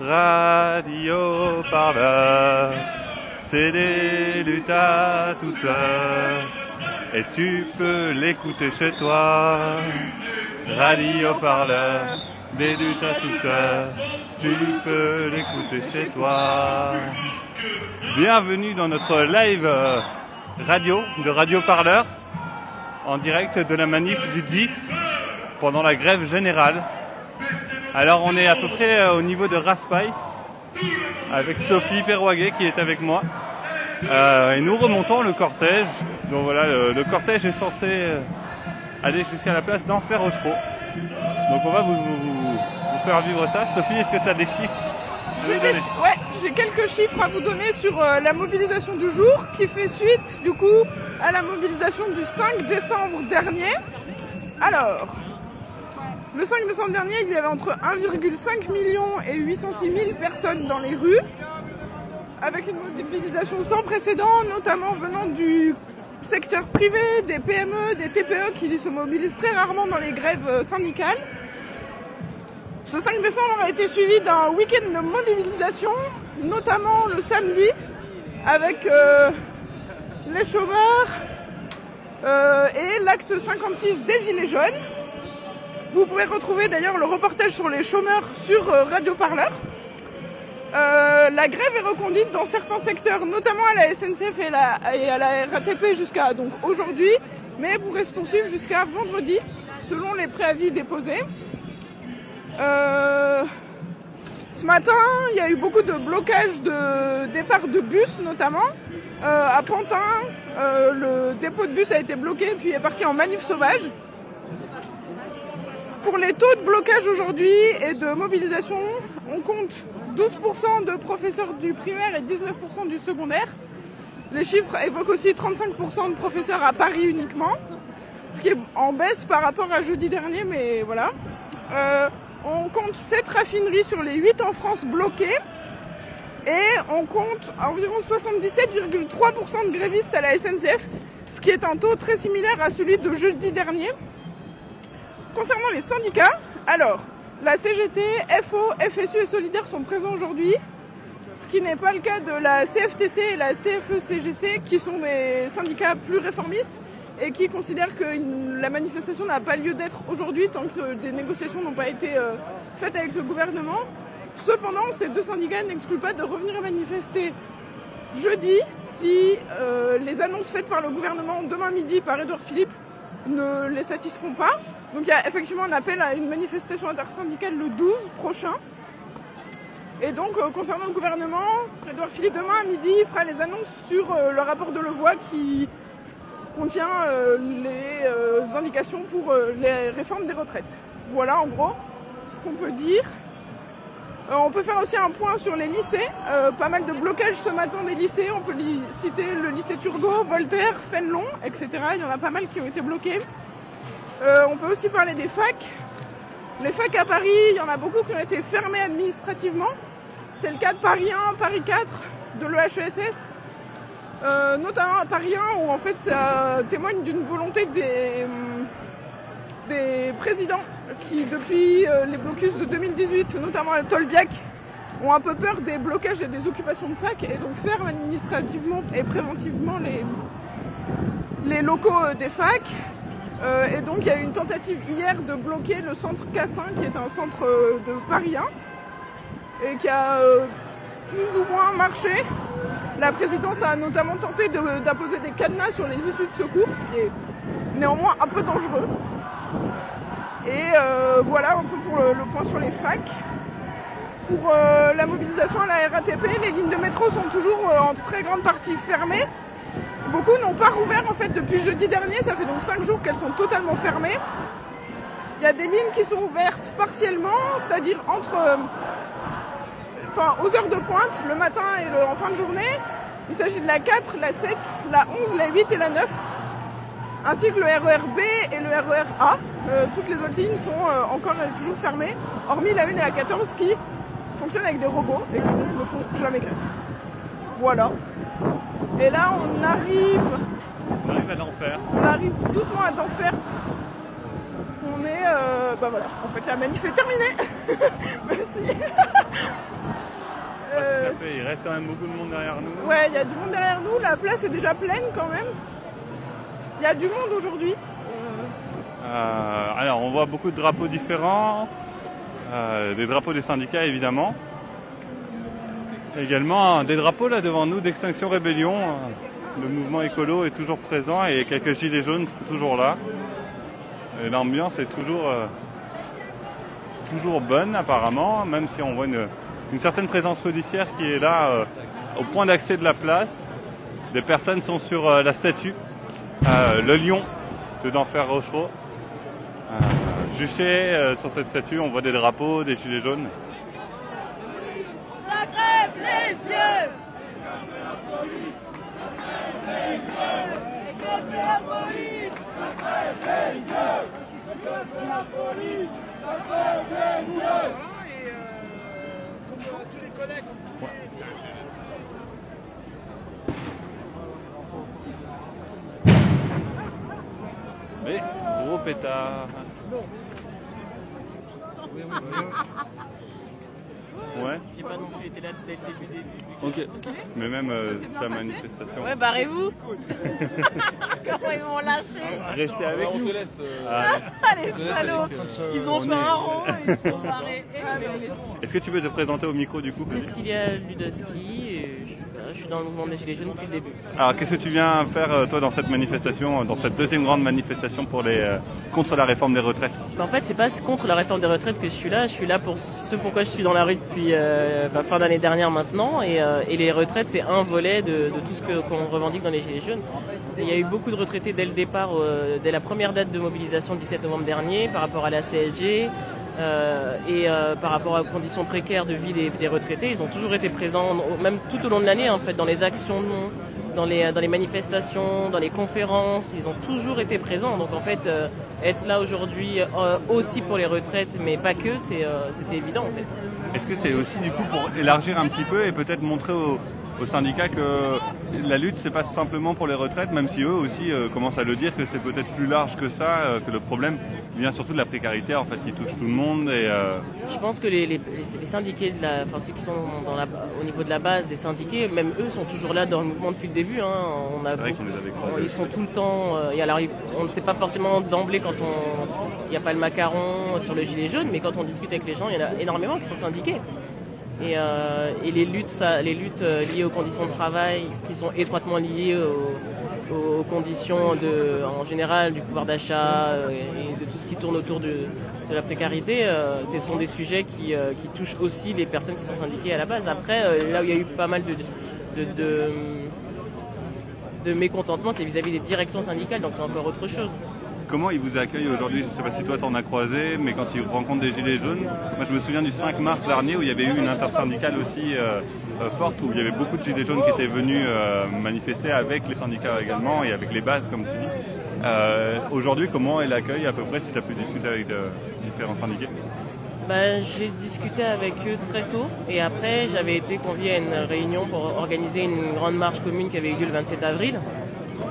Radio Parleur, c'est des luttes à toute. Et tu peux l'écouter chez toi. Radio Parleur, des luttes à toute. Tu peux l'écouter chez toi. Bienvenue dans notre live euh, radio de Radio Parleur en direct de la manif du 10 pendant la grève générale. Alors on est à peu près euh, au niveau de Raspail avec Sophie Perwaguet qui est avec moi. Euh, et nous remontons le cortège. Donc voilà, le, le cortège est censé euh, aller jusqu'à la place d'Enfer Rochereau. Donc on va vous, vous- vous faire vivre ça. Sophie, est-ce que tu as des chiffres J'ai ouais, quelques chiffres à vous donner sur euh, la mobilisation du jour qui fait suite du coup à la mobilisation du 5 décembre dernier. Alors, le 5 décembre dernier, il y avait entre 1,5 million et 806 000 personnes dans les rues, avec une mobilisation sans précédent, notamment venant du secteur privé, des PME, des TPE qui se mobilisent très rarement dans les grèves euh, syndicales. Ce 5 décembre a été suivi d'un week-end de mobilisation, notamment le samedi, avec euh, les chômeurs euh, et l'acte 56 des Gilets jaunes. Vous pouvez retrouver d'ailleurs le reportage sur les chômeurs sur euh, Radio Parleur. Euh, la grève est reconduite dans certains secteurs, notamment à la SNCF et, à la RATP jusqu'à donc aujourd'hui, mais pourrait se poursuivre jusqu'à vendredi, selon les préavis déposés. Euh, ce matin, il y a eu beaucoup de blocages de départ de bus, notamment. À Pantin, le dépôt de bus a été bloqué puis est parti en manif sauvage. Pour les taux de blocage aujourd'hui et de mobilisation, on compte 12% de professeurs du primaire et 19% du secondaire. Les chiffres évoquent aussi 35% de professeurs à Paris uniquement, ce qui est en baisse par rapport à jeudi dernier, mais voilà. Euh, on compte 7 raffineries sur les 8 en France bloquées. Et on compte environ 77,3% de grévistes à la SNCF, ce qui est un taux très similaire à celui de jeudi dernier. Concernant les syndicats, alors, la CGT, FO, FSU et Solidaire sont présents aujourd'hui, ce qui n'est pas le cas de la CFTC et la CFE-CGC, qui sont des syndicats plus réformistes et qui considèrent que la manifestation n'a pas lieu d'être aujourd'hui tant que des négociations n'ont pas été euh, faites avec le gouvernement. Cependant, ces deux syndicats n'excluent pas de revenir manifester jeudi si euh, les annonces faites par le gouvernement demain midi par Edouard Philippe ne les satisfont pas. Donc il y a effectivement un appel à une manifestation intersyndicale le 12 prochain. Et donc euh, concernant le gouvernement, Edouard Philippe demain à midi fera les annonces sur euh, le rapport de Levoix qui contient euh, les indications pour les réformes des retraites. Voilà en gros ce qu'on peut dire. Euh, on peut faire aussi un point sur les lycées. Euh, pas mal de blocages ce matin des lycées. On peut citer le lycée Turgot, Voltaire, Fénelon, etc. Il y en a pas mal qui ont été bloqués. Euh, on peut aussi parler des facs. Les facs à Paris, il y en a beaucoup qui ont été fermés administrativement. C'est le cas de Paris 1, Paris 4, de l'EHESS. Notamment à Paris 1 où en fait ça témoigne d'une volonté des présidents qui depuis euh, les blocus de 2018, notamment à Tolbiac, ont un peu peur des blocages et des occupations de fac et donc ferment administrativement et préventivement les, les locaux euh, des facs. Euh, et donc il y a eu une tentative hier de bloquer le centre Cassin qui est un centre de Paris 1 et qui a plus ou moins marché. La présidence a notamment tenté d'apposer des cadenas sur les issues de secours, ce qui est néanmoins un peu dangereux. Et euh, voilà un peu pour le, point sur les facs. Pour euh, la mobilisation à la RATP, les lignes de métro sont toujours euh, en très grande partie fermées. Beaucoup n'ont pas rouvert en fait depuis jeudi dernier, ça fait donc 5 jours qu'elles sont totalement fermées. Il y a des lignes qui sont ouvertes partiellement, c'est-à-dire entre enfin, aux heures de pointe, le matin et en fin de journée. Il s'agit de la 4, la 7, la 11, la 8 et la 9 ainsi que le RER B et le RER A. Euh, toutes les autres lignes sont euh, encore et toujours fermées, hormis la 1 et la 14 qui fonctionnent avec des robots et qui donc ne font jamais grève. Voilà. Et là, on arrive, On arrive à l'enfer. on arrive doucement à d'enfer. On est, euh, bah voilà, en fait la manif est terminée. Merci. reste quand même beaucoup de monde derrière nous. Ouais, il y a du monde derrière nous. La place est déjà pleine quand même. Il y a du monde aujourd'hui. Euh, alors, on voit beaucoup de drapeaux différents. Euh, des drapeaux des syndicats, évidemment. Également, des drapeaux là devant nous d'Extinction Rébellion. Le mouvement écolo est toujours présent et quelques gilets jaunes sont toujours là. Et l'ambiance est toujours, euh, toujours bonne apparemment, même si on voit une, une certaine présence policière qui est là euh, au point d'accès de la place. Des personnes sont sur euh, la statue, euh, le lion de d'Enfer Rochereau. Euh, juché sur cette statue, on voit des drapeaux, des gilets jaunes. Pétard. Ouais, J'ai pas non plus été là dès le début ok. Mais même euh, ta manifestation. Ouais, barrez-vous Comment ils m'ont lâché Restez avec on nous. te laisse. euh, Ah, Ah les salauds Ils ont On fait est- un rond, ils sont barrés. Est-ce que tu peux te présenter au micro du coup Cécilia Ludoski, et je, suis dans le mouvement des Gilets jaunes depuis le début. Alors qu'est-ce que tu viens faire euh, toi dans cette manifestation, dans cette deuxième grande manifestation pour les, euh, contre la réforme des retraites? Bah, en fait, c'est pas contre la réforme des retraites que je suis là, je suis là pour ce pourquoi je suis dans la rue depuis euh, bah, fin d'année dernière maintenant. Et, euh, et les retraites, c'est un volet de, de tout ce qu'on revendique dans les Gilets jaunes. Et il y a eu beaucoup de retraités dès le départ, euh, dès la première date de mobilisation le 17 novembre dernier, par rapport à la CSG. euh, et euh, par rapport aux conditions précaires de vie des, des retraités, ils ont toujours été présents, même tout au long de l'année en fait, dans les actions, dans les, dans les manifestations, dans les conférences, ils ont toujours été présents. Donc en fait, euh, être là aujourd'hui euh, aussi pour les retraites, mais pas que, euh, c'était évident en fait. Est-ce que c'est aussi du coup pour élargir un petit peu et peut-être montrer aux, aux syndicats que la lutte c'est pas simplement pour les retraites, même si eux aussi euh, commencent à le dire que c'est peut-être plus large que ça, euh, que le problème vient surtout de la précarité en fait qui touche tout le monde et euh, Je pense que les, les, les syndiqués, de la, enfin ceux qui sont dans la, au niveau de la base des syndiqués, même eux sont toujours là dans le mouvement depuis le début. Hein. On a c'est vrai beaucoup- qu'on les avait Bon, croisés. Ils sont tout le temps. et alors, on ne sait pas forcément d'emblée quand on, il n'y a pas le macaron sur le gilet jaune, mais quand on discute avec les gens, il y en a énormément qui sont syndiqués. Et, euh, et les luttes, ça- les luttes euh, liées aux conditions de travail, qui sont étroitement liées aux, conditions de, en général du pouvoir d'achat euh, et de tout ce qui tourne autour de, la précarité, ce sont des sujets qui, touchent aussi les personnes qui sont syndiquées à la base. Après, là où il y a eu pas mal de, de mécontentement, c'est vis-à-vis des directions syndicales, donc c'est encore autre chose. Comment ils vous accueillent aujourd'hui? Je ne sais pas si toi t'en as croisé, mais quand ils rencontrent des gilets jaunes, moi je me souviens du 5 mars dernier où il y avait eu une intersyndicale aussi euh, euh, forte, où il y avait beaucoup de gilets jaunes qui étaient venus euh, manifester avec les syndicats également et avec les bases comme tu dis. Aujourd'hui, comment est l'accueil à peu près si tu as pu discuter avec différents syndiqués? Ben, j'ai discuté avec eux très tôt et après j'avais été convié à une réunion pour organiser une grande marche commune qui avait eu lieu le 27 avril.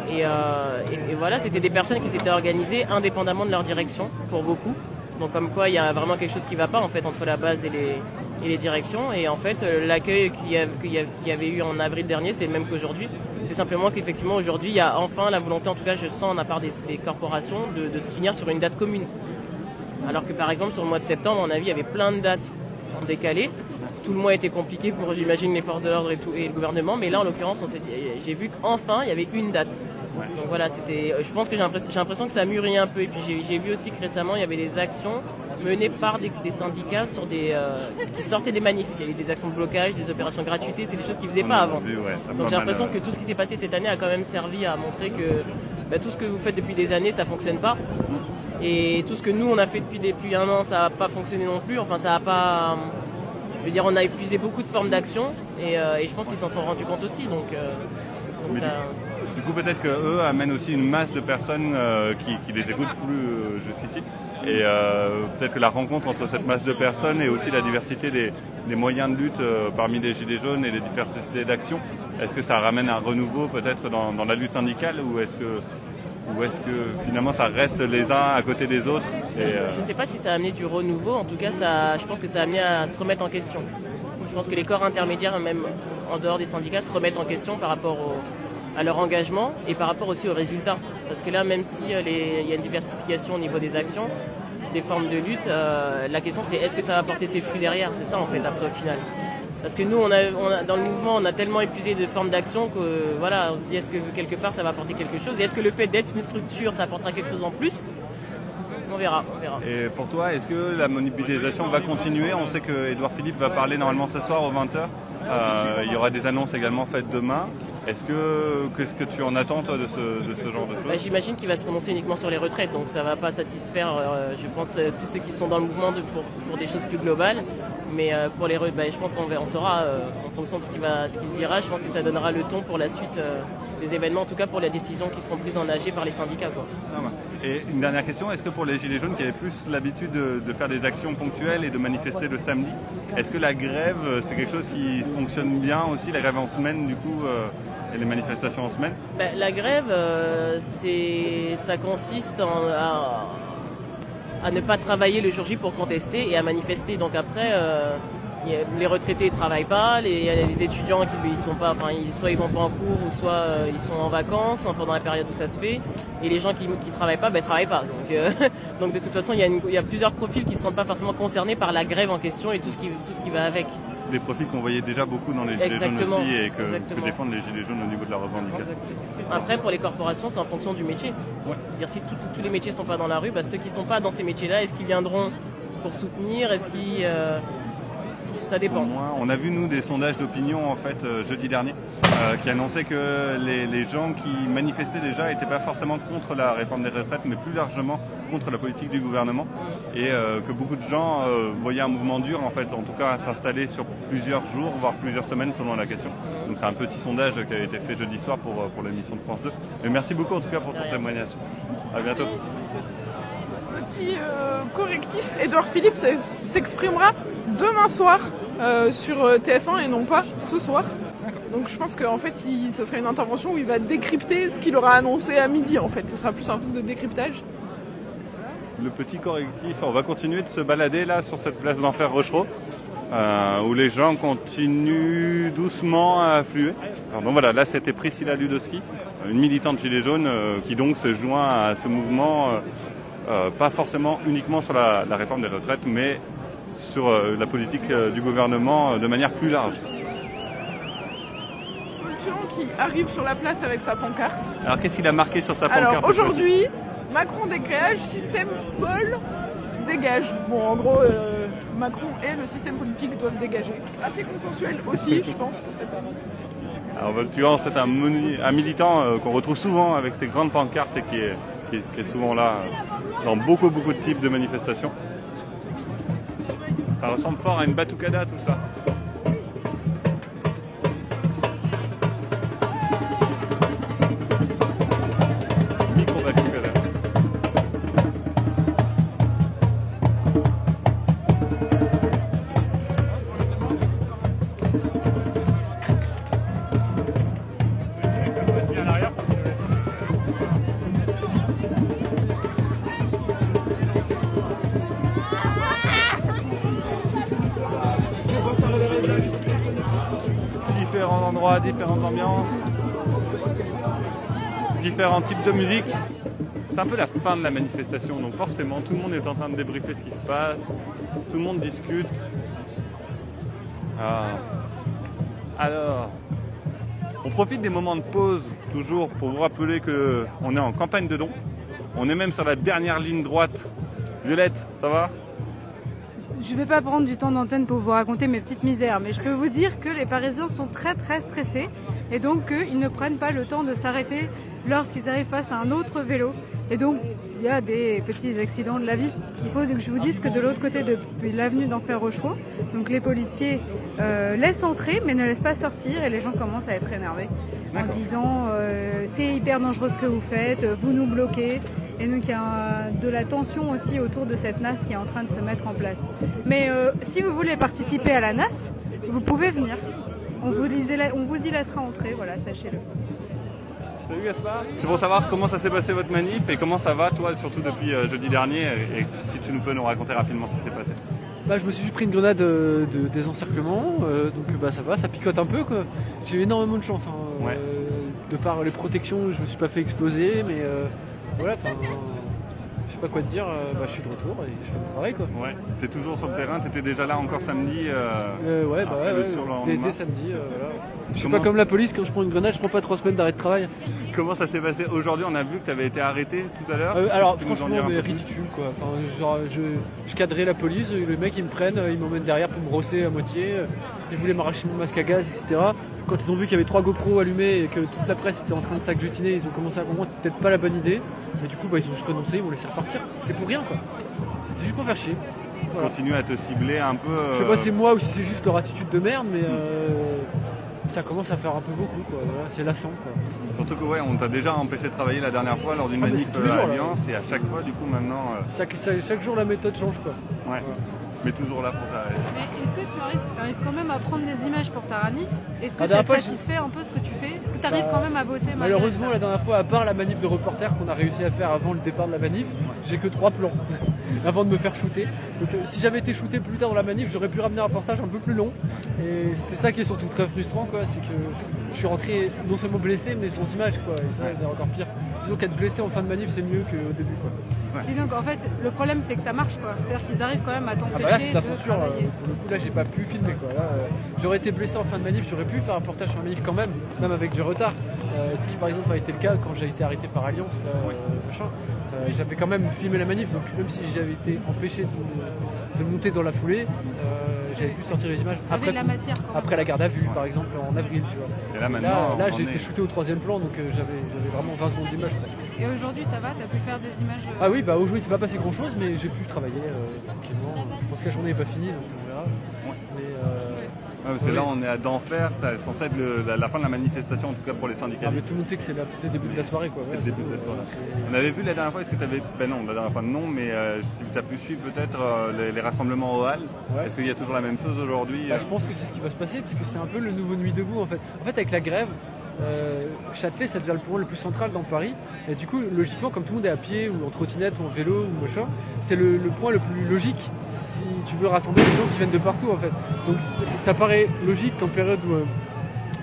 Et, euh, et- voilà, c'était des personnes qui s'étaient organisées indépendamment de leur direction pour beaucoup. Donc comme quoi il y a vraiment quelque chose qui ne va pas en fait entre la base et les, et les directions. Et en fait euh, l'accueil qu'il y, avait eu en avril dernier c'est le même qu'aujourd'hui. C'est simplement qu'effectivement aujourd'hui il y a enfin la volonté, en tout cas je sens la part des, des corporations, de, de se finir sur une date commune. Alors que par exemple sur le mois de septembre, à mon avis, il y avait plein de dates en décalé. Tout le mois était compliqué pour, j'imagine, les forces de l'ordre et, tout- et le gouvernement. Mais là, en l'occurrence, on s'est dit- j'ai vu qu'enfin, il y avait une date. Donc voilà, c'était. Je pense que j'ai l'impression que ça mûrit un peu. Et puis j'ai vu aussi que récemment, il y avait des actions menées par des, des syndicats sur des euh, qui sortaient des manifs. Il y avait des actions de blocage, des opérations de gratuité. C'est des choses qu'ils faisaient pas avant. Vu, ouais, Donc j'ai l'impression euh, que tout ce qui s'est passé cette année a quand même servi à montrer que bah, tout ce que vous faites depuis des années, ça fonctionne pas. Et tout ce que nous on a fait depuis, depuis un an, ça n'a pas fonctionné non plus. Enfin, ça a pas. Je veux dire, on a épuisé beaucoup de formes d'action et, euh, et je pense qu'ils s'en sont rendus compte aussi. Donc, euh, donc Mais ça. Du coup, peut-être qu'eux amènent aussi une masse de personnes euh, qui, qui les écoutent plus jusqu'ici. Et peut-être que la rencontre entre cette masse de personnes et aussi la diversité des, des moyens de lutte parmi les Gilets jaunes et les diversités d'action, est-ce que ça ramène un renouveau peut-être dans, dans la lutte syndicale ou est-ce que, ou est-ce que finalement ça reste les uns à côté des autres euh, Je ne sais pas si ça a amené du renouveau. En tout cas, je pense que ça a amené à se remettre en question. Je pense que les corps intermédiaires, même en dehors des syndicats, se remettent en question par rapport à leur engagement et par rapport aussi aux résultats. Parce que là, même s'il y a une diversification au niveau des actions, des formes de lutte, euh, la question c'est est-ce que ça va porter ses fruits derrière? C'est ça en fait après au final. Parce que nous, on a, dans le mouvement, on a tellement épuisé de formes d'action que voilà, on se dit est-ce que quelque part ça va apporter quelque chose? Et est-ce que le fait d'être une structure, ça apportera quelque chose en plus? On verra, on verra. Et pour toi, est-ce que la mobilisation va continuer? On sait que Edouard Philippe va parler normalement ce soir aux 20h. Euh, il y aura des annonces également faites demain. Est-ce que qu'est-ce que tu en attends toi, de, ce, de ce genre de choses bah, J'imagine qu'il va se prononcer uniquement sur les retraites, donc ça ne va pas satisfaire, euh, je pense, euh, tous ceux qui sont dans le mouvement pour, pour, des choses plus globales. Mais pour les bah, je pense qu'on on saura en fonction de ce qu'il va, ce qu'il dira. Je pense que ça donnera le ton pour la suite des événements, en tout cas pour les décisions qui seront prises en AG par les syndicats. Quoi. Ah et une dernière question, est-ce que pour les Gilets jaunes qui avaient plus l'habitude de, faire des actions ponctuelles et de manifester le samedi, est-ce que la grève, c'est quelque chose qui fonctionne bien aussi, la grève en semaine du coup euh, et les manifestations en semaine? Ben, La grève, euh, ça consiste à, ne pas travailler le jour J pour contester et à manifester. Donc après, euh, les retraités ne travaillent pas, les, les étudiants qui ils sont pas, enfin soit ils vont pas en cours ou soit euh, ils sont en vacances pendant la période où ça se fait, et les gens qui ne travaillent pas, ben travaillent pas. Donc, euh, donc de toute façon, il y, a il y, a plusieurs profils qui ne sont pas forcément concernés par la grève en question et tout ce qui, tout ce qui va avec. Des profils qu'on voyait déjà beaucoup dans les gilets jaunes aussi et que, défendent les gilets jaunes au niveau de la revendication. Après, pour les corporations, c'est en fonction du métier. Ouais. Dire si tous les métiers sont pas dans la rue, bah, ceux qui sont pas dans ces métiers-là, est-ce qu'ils viendront pour soutenir? Est-ce qu'ils euh, ça dépend. On a vu nous des sondages d'opinion en fait euh, jeudi dernier euh, qui annonçaient que les, gens qui manifestaient déjà n'étaient pas forcément contre la réforme des retraites, mais plus largement contre la politique du gouvernement, et euh, que beaucoup de gens voyaient un mouvement dur en fait, en tout cas s'installer sur plusieurs jours, voire plusieurs semaines selon la question. Donc c'est un petit sondage qui a été fait jeudi soir pour, pour l'émission de France 2. Mais merci beaucoup en tout cas pour ton témoignage. À bientôt petit correctif, Edouard Philippe s'exprimera demain soir euh, sur euh, TF1 et non pas ce soir. Donc je pense qu'en fait, ce serait une intervention où il va décrypter ce qu'il aura annoncé à midi en fait. Ce sera plus un truc de décryptage. Le petit correctif, on va continuer de se balader là sur cette place d'enfer Rochereau. Euh, où les gens continuent doucement à affluer. voilà, là c'était Priscilla Ludowski, une militante gilet jaune qui donc se joint à ce mouvement, pas forcément uniquement sur la, réforme des retraites, mais sur euh, la politique euh, du gouvernement euh, de manière plus large. qui arrive sur la place avec sa pancarte. Alors qu'est-ce qu'il a marqué sur sa pancarte Alors aujourd'hui, Macron dégage, système Paul dégage. Bon, en gros, Macron et le système politique doivent dégager. Assez consensuel aussi, je pense que c'est pas Alors Voltuan, c'est un, un, militant qu'on retrouve souvent avec ses grandes pancartes et qui est, qui est souvent là dans beaucoup beaucoup de types de manifestations. Ça ressemble fort à une batucada tout ça. Différents types de musique. C'est un peu la fin de la manifestation, donc forcément tout le monde est en train de débriefer ce qui se passe, tout le monde discute. Ah. Alors, on profite des moments de pause toujours pour vous rappeler qu'on est en campagne de dons. On est même sur la dernière ligne droite. Violette, ça va? Je ne vais pas prendre du temps d'antenne pour vous raconter mes petites misères, mais je peux vous dire que les Parisiens sont très très stressés et donc qu'ils ne prennent pas le temps de s'arrêter lorsqu'ils arrivent face à un autre vélo. Et donc il y a des petits accidents de la vie. Il faut que je vous dise que de l'autre côté, depuis l'avenue d'Enfer Rochereau, donc les policiers euh, laissent entrer mais ne laissent pas sortir et les gens commencent à être énervés en disant euh, c'est hyper dangereux ce que vous faites, vous nous bloquez. Et donc il y a de la tension aussi autour de cette NAS qui est en train de se mettre en place. Mais euh, si vous voulez participer à la NAS, vous pouvez venir. On vous, on vous y laissera entrer, voilà, sachez-le. Salut Gaspard. C'est pour savoir comment ça s'est passé votre manif et comment ça va toi, surtout depuis euh, jeudi dernier, et, si tu nous peux nous raconter rapidement ce qui s'est passé. bah, je me suis juste pris une grenade euh, de désencerclement, euh, donc bah ça va, ça picote un peu. J'ai eu énormément de chance. hein, Ouais. euh, de par les protections, je me suis pas fait exploser, mais euh, voilà, enfin, je sais pas quoi te dire, euh, bah, je suis de retour et je fais mon travail quoi. Ouais. T'es toujours sur le terrain, t'étais déjà là encore samedi. euh, Euh, ouais, bah ouais, ouais, dès, samedi, voilà. Je suis pas comme la police, quand je prends une grenade, je prends pas trois semaines d'arrêt de travail. Comment ça s'est passé aujourd'hui On a vu que tu avais été arrêté tout à l'heure. Alors Tu franchement, mais ridicule quoi. Enfin, genre, je, je cadrais la police, le mec ils me prennent, ils m'emmènent derrière pour me brosser à moitié. Ils voulaient m'arracher mon masque à gaz, etc. Quand ils ont vu qu'il y avait trois GoPros allumés et que toute la presse était en train de s'agglutiner, ils ont commencé à comprendre que c'était peut-être pas la bonne idée. Mais du coup, bah, ils ont juste renoncé, ils m'ont laissé repartir. C'était pour rien quoi. C'était juste pour faire chier. Voilà. Continue à te cibler un peu. Je sais euh, pas si c'est moi ou si c'est juste leur attitude de merde, mais euh, ça commence à faire un peu beaucoup quoi. Voilà, c'est lassant quoi. Surtout que ouais, on t'a déjà empêché de travailler la dernière fois lors d'une Ah, manif euh, jours, là. Alliance et à chaque fois du coup maintenant, euh, Chaque, chaque- chaque jour la méthode change quoi. ouais. Mais toujours là pour. Mais est-ce que tu arrives, quand même à prendre des images pour Taranis Est-ce que ça te satisfait un peu ce que tu fais? Est-ce que tu arrives Bah, quand même à bosser Malheureusement, ça la dernière fois, à part la manif de reporter qu'on a réussi à faire avant le départ de la manif, j'ai que trois plans avant de me faire shooter. Donc, euh, si j'avais été shooté plus tard dans la manif, j'aurais pu ramener un reportage un peu plus long. Et c'est ça qui est surtout très frustrant, quoi. C'est que je suis rentré non seulement blessé, mais sans image, quoi. Et ça, c'est encore pire. Disons qu'être blessé en fin de manif, c'est mieux qu'au début, quoi. C'est donc en fait le problème c'est que ça marche quoi. C'est-à-dire qu'ils arrivent quand même à Ah t'empêcher bah là, c'est la censure. euh, travailler. pour le coup, là, j'ai pas pu filmer, quoi. Là, euh, j'aurais été blessé en fin de manif, j'aurais pu faire un reportage sur la manif quand même, même avec du retard. Euh, ce qui, par exemple, a été le cas quand j'ai été arrêté par Alliance, là, machin. Euh, j'avais quand même filmé la manif, donc même si j'avais été empêché de, de monter dans la foulée, euh, j'avais pu sortir les images après, la matière après la garde à vue, par exemple, en avril, tu vois. Et là Là, maintenant, là on j'ai est- été shooté au troisième plan, donc euh, j'avais j'avais vraiment 20 secondes d'image. Et aujourd'hui ça va, t'as pu faire des images. euh, Ah oui, bah aujourd'hui, c'est pas passé grand chose, mais j'ai pu travailler euh, tranquillement. Je pense que la journée n'est pas finie, donc on verra. Mais, euh, Ouais, parce que Oui. là on est à d'enfer, c'est censé être le- la, la fin de la manifestation en tout cas pour les Ah, mais tout le monde sait que c'est le début de la soirée quoi. C'est le début de la soirée. On avait vu la dernière fois, est-ce que tu avais. Ben non, la dernière fois non, mais euh, si tu as pu suivre peut-être euh, les, les rassemblements au Hall, Ouais. est-ce qu'il y a toujours la même chose aujourd'hui Bah, euh, je pense que c'est ce qui va se passer parce que c'est un peu le nouveau Nuit debout en fait. En fait avec la grève, euh, Châtelet ça devient le point le plus central dans Paris et du coup logiquement comme tout le monde est à pied ou en trottinette ou en vélo ou machin, c'est le, le point le plus logique si tu veux rassembler des gens qui viennent de partout en fait. Donc ça paraît logique qu'en période où euh,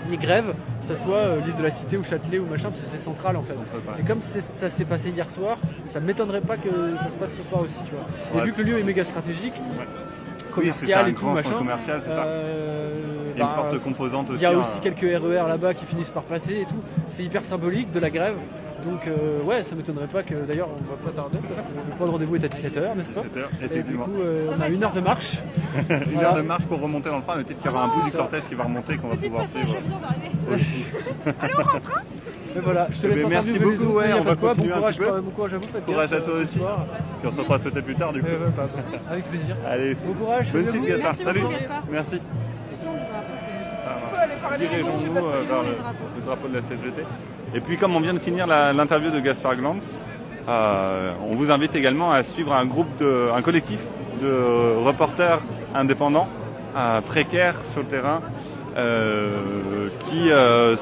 il y a grève, que ça soit euh, l'île de la Cité ou Châtelet ou machin parce que c'est central en fait. Et comme ça s'est passé hier soir, ça m'étonnerait pas que ça se passe ce soir aussi, tu vois. Et Ouais. vu que le lieu est méga stratégique, commercial et tout machin, commercial, Il y a une bah, forte composante aussi. il y a hein. aussi quelques RER là-bas qui finissent par passer et tout. C'est hyper symbolique de la grève. Donc euh, ouais, ça m'étonnerait pas que d'ailleurs on va pas tarder parce que le point de rendez-vous est à 17h, n'est-ce pas? 17 heures, Et du effectivement. coup, euh, on a une heure de marche. Une Voilà. heure de marche pour remonter dans le train, mais peut-être qu'il y aura un bout du cortège qui va remonter qu'on va pouvoir passage, suivre. je viens d'arriver. Et voilà, je te Eh laisse ben, interviewer merci les beaucoup, autres, ouais, mais on va quoi. continuer bon un courage, petit peu. bon courage à vous, faites Courage à toi euh, ce aussi. soir. Puis on se recroise peut-être plus tard du coup. Euh, ouais, bah, bah, avec plaisir. Allez, Bon courage, bonne suite. Gaspard. Merci Salut. Merci. Dirigeons-nous euh, vers le, drapeau de la CGT. Et puis comme on vient de finir l'interview de Gaspard Glantz, euh, on vous invite également à suivre un groupe, de, un collectif de reporters indépendants, euh, précaires sur le terrain, euh, qui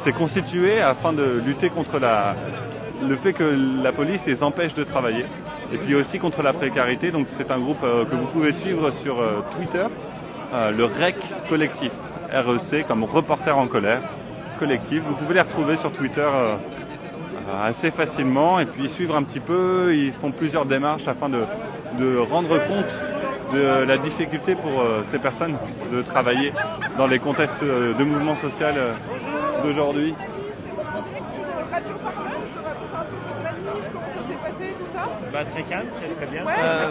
s'est constitué afin de lutter contre la, le fait que la police les empêche de travailler, et puis aussi contre la précarité. Donc c'est un groupe que vous pouvez suivre sur Twitter, le REC collectif, REC comme reporter en colère collectif. Vous pouvez les retrouver sur Twitter euh, assez facilement et puis suivre un petit peu. Ils font plusieurs démarches afin de, de rendre compte de la difficulté pour euh, ces personnes de travailler dans les contextes euh, de mouvement social d'aujourd'hui. Radio Parleur, tu racontes un peu la manif, comment ça s'est passé, tout ça Bah, très calme, très très bien. Ouais, Euh.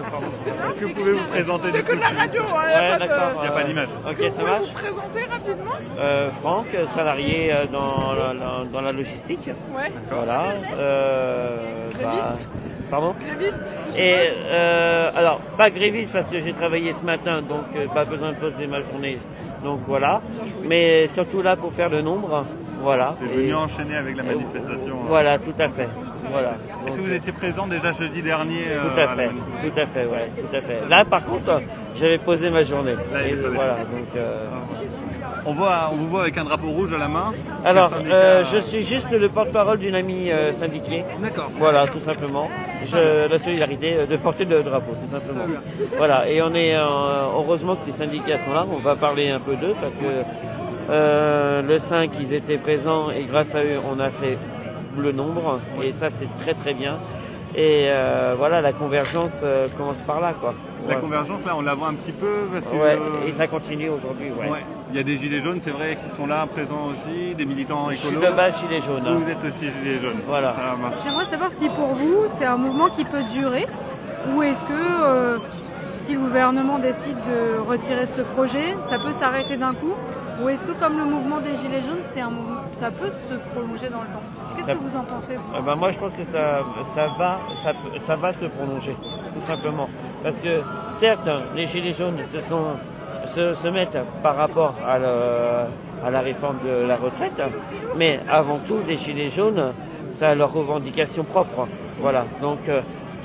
Est-ce que vous pouvez vous présenter C'est que de la radio, hein, Ouais. Il n'y a pas d'image. Ok, Est-ce que ça vous marche. vous présenter rapidement Euh, Franck, salarié euh, dans la, la- dans la logistique. Ouais. Voilà. Euh, bah, Gréviste pardon Gréviste, Et euh, alors, pas gréviste parce que j'ai travaillé ce matin, donc euh, pas besoin de poser ma journée. Donc voilà. Mais surtout là pour faire le nombre. Voilà. Et- venu enchaîner avec la manifestation. hein. Voilà, tout à fait. Voilà. Est-ce que vous étiez présent déjà jeudi dernier euh, Tout à fait, tout à fait, ouais, tout à fait. Là, par contre, j'avais posé ma journée. Là, Et voilà, donc. euh, on, voit, on vous voit avec un drapeau rouge à la main. Alors, euh, je suis juste le porte-parole d'une amie euh, syndiquée. D'accord. Voilà, tout simplement. Je, la solidarité de porter le drapeau, tout simplement. Voilà, et on est euh, heureusement que les syndicats sont là. On va parler un peu d'eux parce que le 5, ils étaient présents et grâce à eux, on a fait le nombre. Et ça, c'est très très bien. Et euh, voilà, la convergence euh, commence par là, quoi. La Ouais. convergence, là, on la voit un petit peu parce que. Ouais, euh, et ça continue aujourd'hui, ouais. ouais. Il y a des gilets jaunes, c'est vrai, qui sont là, présents aussi, des militants Je suis écolos. de base gilet jaune. hein. Vous êtes aussi gilets jaunes. Voilà. Ça marche. J'aimerais savoir si pour vous, c'est un mouvement qui peut durer ou est-ce que euh, si le gouvernement décide de retirer ce projet, ça peut s'arrêter d'un coup ou est-ce que comme le mouvement des Gilets jaunes, c'est un mouvement- ça peut se prolonger dans le temps? Qu'est-ce que vous en pensez vous? Euh, ben, moi, je pense que ça, ça, va, ça, va se prolonger, tout simplement. Parce que, certes, les Gilets jaunes se, sont, se, se mettent par rapport à, le- à la réforme de la retraite, mais avant tout, les Gilets jaunes, ça a leurs revendications propres. Voilà. Donc,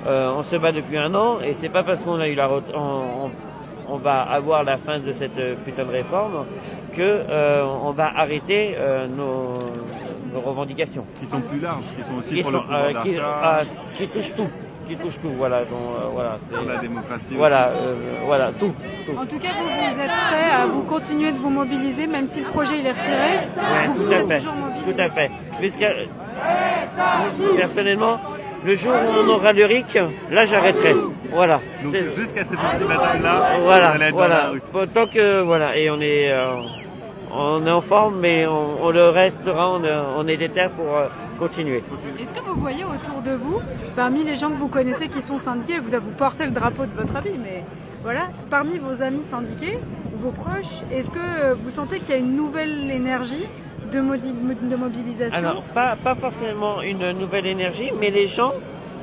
euh, on se bat depuis un an, et c'est pas parce qu'on a eu la. On, on- on va avoir la fin de cette euh, putain de réforme que euh, on va arrêter euh, nos, nos revendications Qui sont plus larges, qui sont aussi qui, pour sont, le pouvoir euh, qui, touchent tout, qui touchent tout, voilà, donc euh, voilà, c'est pour la démocratie. voilà, euh, voilà, tout, tout. En tout cas, vous, vous êtes prêts à vous continuer de vous mobiliser, même si le projet il est retiré? Ouais, vous tout vous à êtes fait, toujours mobilisés tout à fait. Puisque personnellement, le jour où on aura le RIC, là j'arrêterai, voilà. Donc jusqu'à cette ultimatum-là, vous voilà, allez être dans la voilà. rue. Bon, Tant que voilà, et on est, euh, on est en forme, mais on, on le restera, on, est- on est déter pour euh, continuer. Est-ce que vous voyez autour de vous, parmi les gens que vous connaissez qui sont syndiqués, vous, vous portez le drapeau de votre ami, mais voilà, parmi vos amis syndiqués, vos proches, est-ce que vous sentez qu'il y a une nouvelle énergie de, mobilisation Alors, pas, pas forcément une nouvelle énergie, mais les gens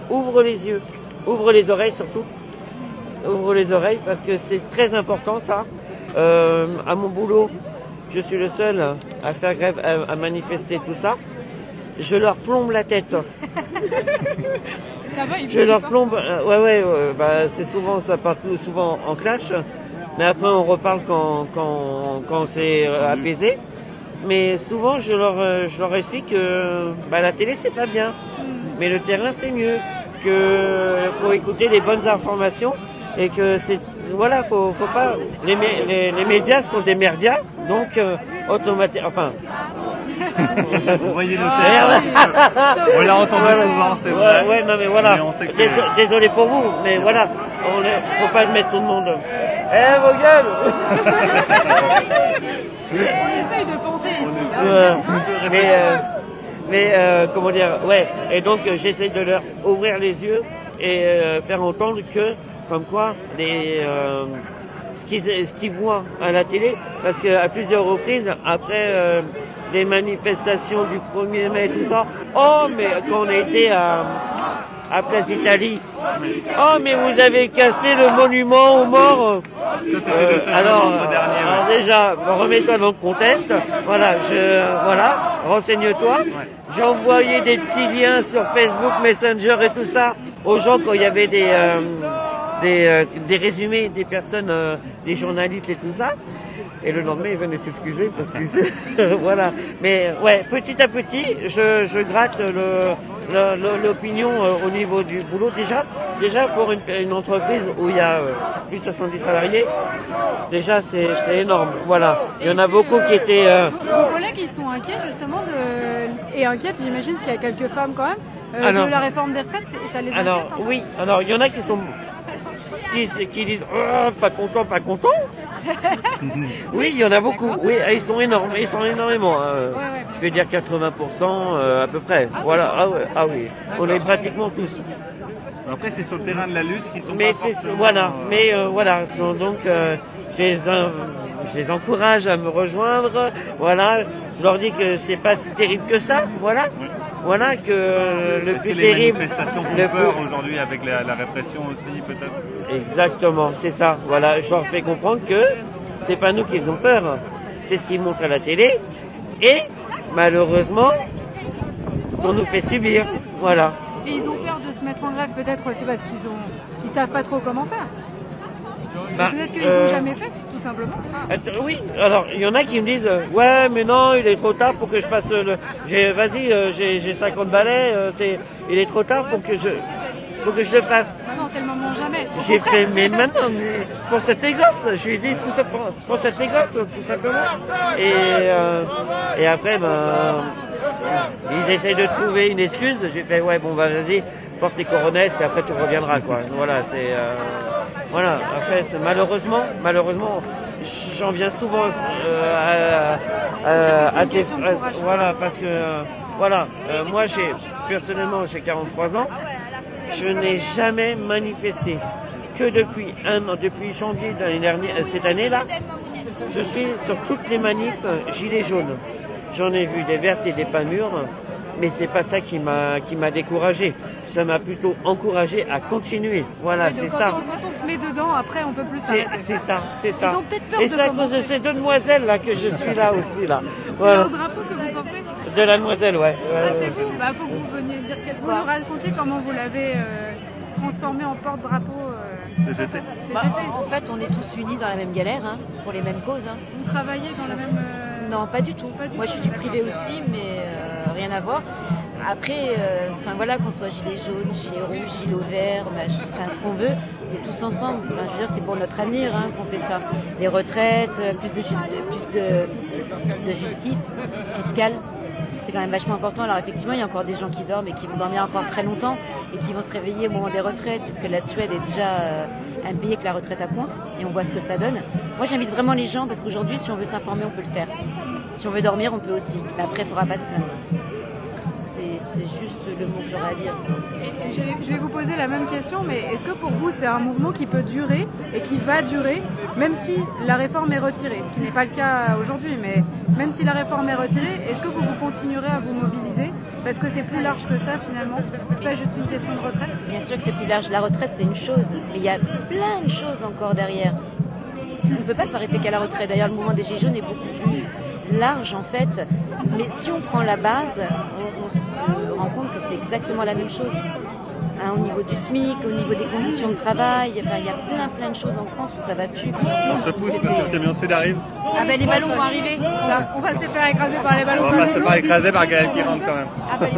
ouvrent les yeux, ouvrent les oreilles surtout. Ouvrent les oreilles parce que c'est très important ça. Euh, à mon boulot, je suis le seul à faire grève, à, à manifester tout ça. Je leur plombe la tête. Ça va, il Je leur plombe. euh, ouais, ouais, ouais, bah, c'est souvent ça part souvent en clash. Mais après, on reparle quand, quand, quand c'est euh, apaisé. Mais souvent, je leur, euh, je leur explique que bah, la télé, c'est pas bien. Mais le terrain, c'est mieux. Que faut écouter les bonnes informations. Et que c'est. Voilà, faut, faut pas. Les, mé- les, les médias sont des merdias. Donc, euh, automatiquement. Enfin, Vous voyez le terme. On l'a entendu Voilà. souvent, c'est vrai. ouais, non, mais voilà. Mais on sait que Dés- c'est- Désolé pour vous, mais voilà. On est- faut pas mettre tout le monde. Eh, vos gueules On essaye de penser ici. hein. Euh, Mais, euh, mais euh, comment dire, ouais. Et donc, euh, j'essaie de leur ouvrir les yeux et faire entendre que, comme quoi, les, euh, ce qu'ils ce qu'ils voient à la télé, parce qu'à plusieurs reprises, après euh, les manifestations du 1er mai, tout ça, oh, mais quand on a été à, à Place Italie, oh, mais vous avez cassé le monument aux morts. Euh, alors déjà, remets-toi dans le contexte. Voilà, je, voilà, renseigne-toi. J'ai envoyé des petits liens sur Facebook, Messenger et tout ça aux gens quand il y avait des, euh, des, euh, des résumés des personnes, euh, des journalistes et tout ça. Et le lendemain, ils venaient s'excuser parce que voilà. Mais ouais, petit à petit, je, je gratte le, le- le- l'opinion euh, au niveau du boulot. Déjà, déjà pour une, une entreprise où il y a euh, plus de 70 salariés, déjà c'est, énorme. Voilà. Il y en a beaucoup qui étaient. euh, Vos collègues, ils sont inquiets justement de... et inquiètes, j'imagine, parce qu'il y a quelques femmes quand même, euh, Alors- de la réforme des retraites, ça les inquiète Alors peu oui, alors il y en a qui sont qui, qui disent Oh, pas content, pas content. oui, il y en a beaucoup. Oui, ils sont énormes, ils sont énormément. hein. Ouais, ouais. Je vais dire 80% euh, à peu près. voilà. Ah, ouais, ah oui, on est pratiquement tous. Après, c'est sur le terrain de la lutte qu'ils sont Mais c'est voilà, euh, mais euh, voilà, donc euh, je, les, je les encourage à me rejoindre. Voilà, je leur dis que c'est pas si terrible que ça. Voilà, voilà que le plus que les terrible. manifestations font le peur plus- aujourd'hui avec la, la répression aussi, peut-être Exactement, c'est ça. Voilà, je leur fais comprendre que c'est pas nous qui faisons peur, c'est ce qu'ils montrent à la télé. Et malheureusement, ce qu'on nous fait subir. Voilà. Et ils ont peur de se mettre en grève, peut-être c'est parce qu'ils ont, ils savent pas trop comment faire. Bah, Peut-être qu'ils euh, ont jamais fait, tout simplement. Oui, alors il y en a qui me disent euh, ouais mais non il est trop tard pour que je passe le vas-y euh, j'ai j'ai 50 balais euh, c'est il est trop tard pour que je pour que je le fasse. Ah non, c'est le moment jamais. J'ai fait mais maintenant mais pour cette gosse je lui ai dit tout ça pour, pour cette gosse tout simplement et et après ben ils essayent de trouver une excuse j'ai fait ouais bon bah vas-y porte tes coronesses et après tu reviendras quoi voilà c'est voilà après malheureusement malheureusement j'en viens souvent euh, à, à- à ces courage. voilà parce que euh, voilà euh, moi j'ai personnellement j'ai 43 ans je n'ai jamais manifesté que depuis un an, depuis janvier de l'année dernière, euh, cette année-là, je suis sur toutes les manifs gilets jaunes. J'en ai vu des vertes et des pas mûres, mais c'est pas ça qui m'a qui m'a découragé. Ça m'a plutôt encouragé à continuer. Voilà, c'est ça. On, quand on se met dedans, après, on peut plus s'arrêter. c'est ça, c'est ça. Ils ont peut-être peur et de c'est à cause de ces deux demoiselles là que je suis là aussi là. C'est Voilà. le drapeau que vous portez De la demoiselle, ouais. Ah, c'est vous Bah, faut que vous veniez dire quelque Vous nous racontiez comment vous l'avez euh, transformé en porte-drapeau euh. CGT. Bah, en fait, on est tous unis dans la même galère, hein, pour les mêmes causes. hein. Vous travaillez dans la même... euh, Non, pas du tout. Pas du Moi, tout, je suis du privé aussi, mais euh, rien à voir. Après, euh, voilà, qu'on soit gilet jaune, gilet rouge, gilet vert, enfin ce qu'on veut, on est tous ensemble. Enfin, je veux dire, c'est pour notre avenir hein, qu'on fait ça. Les retraites, euh, plus de, plus de, de justice fiscale. C'est quand même vachement important. Alors effectivement, il y a encore des gens qui dorment et qui vont dormir encore très longtemps et qui vont se réveiller au moment des retraites, puisque la Suède est déjà euh, un pays avec la retraite à point et on voit ce que ça donne. Moi, j'invite vraiment les gens parce qu'aujourd'hui, si on veut s'informer, on peut le faire. Si on veut dormir, on peut aussi. Mais après, il ne faudra pas se plaindre. C'est c'est juste le mot que j'aurais à dire. Et Je je vais vous poser la même question, mais est-ce que pour vous c'est un mouvement qui peut durer et qui va durer, même si la réforme est retirée Ce qui n'est pas le cas aujourd'hui, mais même si la réforme est retirée, est-ce que vous, vous continuerez à vous mobiliser Parce que c'est plus large que ça finalement. C'est pas juste une question de retraite. Bien sûr que c'est plus large. La retraite, c'est une chose, mais il y a plein de choses encore derrière. On ne peut pas s'arrêter qu'à la retraite. D'ailleurs, le mouvement des Gilets jaunes est beaucoup plus large, en fait. Mais si on prend la base, on, on se rend compte que c'est exactement la même chose. Hein, au niveau du SMIC, au niveau des conditions de travail, enfin, il y a plein plein de choses en France où ça va plus. On se pousse parce que le camion sud arrive. Ah ben les ballons vont arriver, c'est ça. On va se faire écraser par les On ballons. va pas se faire écraser par Gaël qui rentre quand même. Ah ben,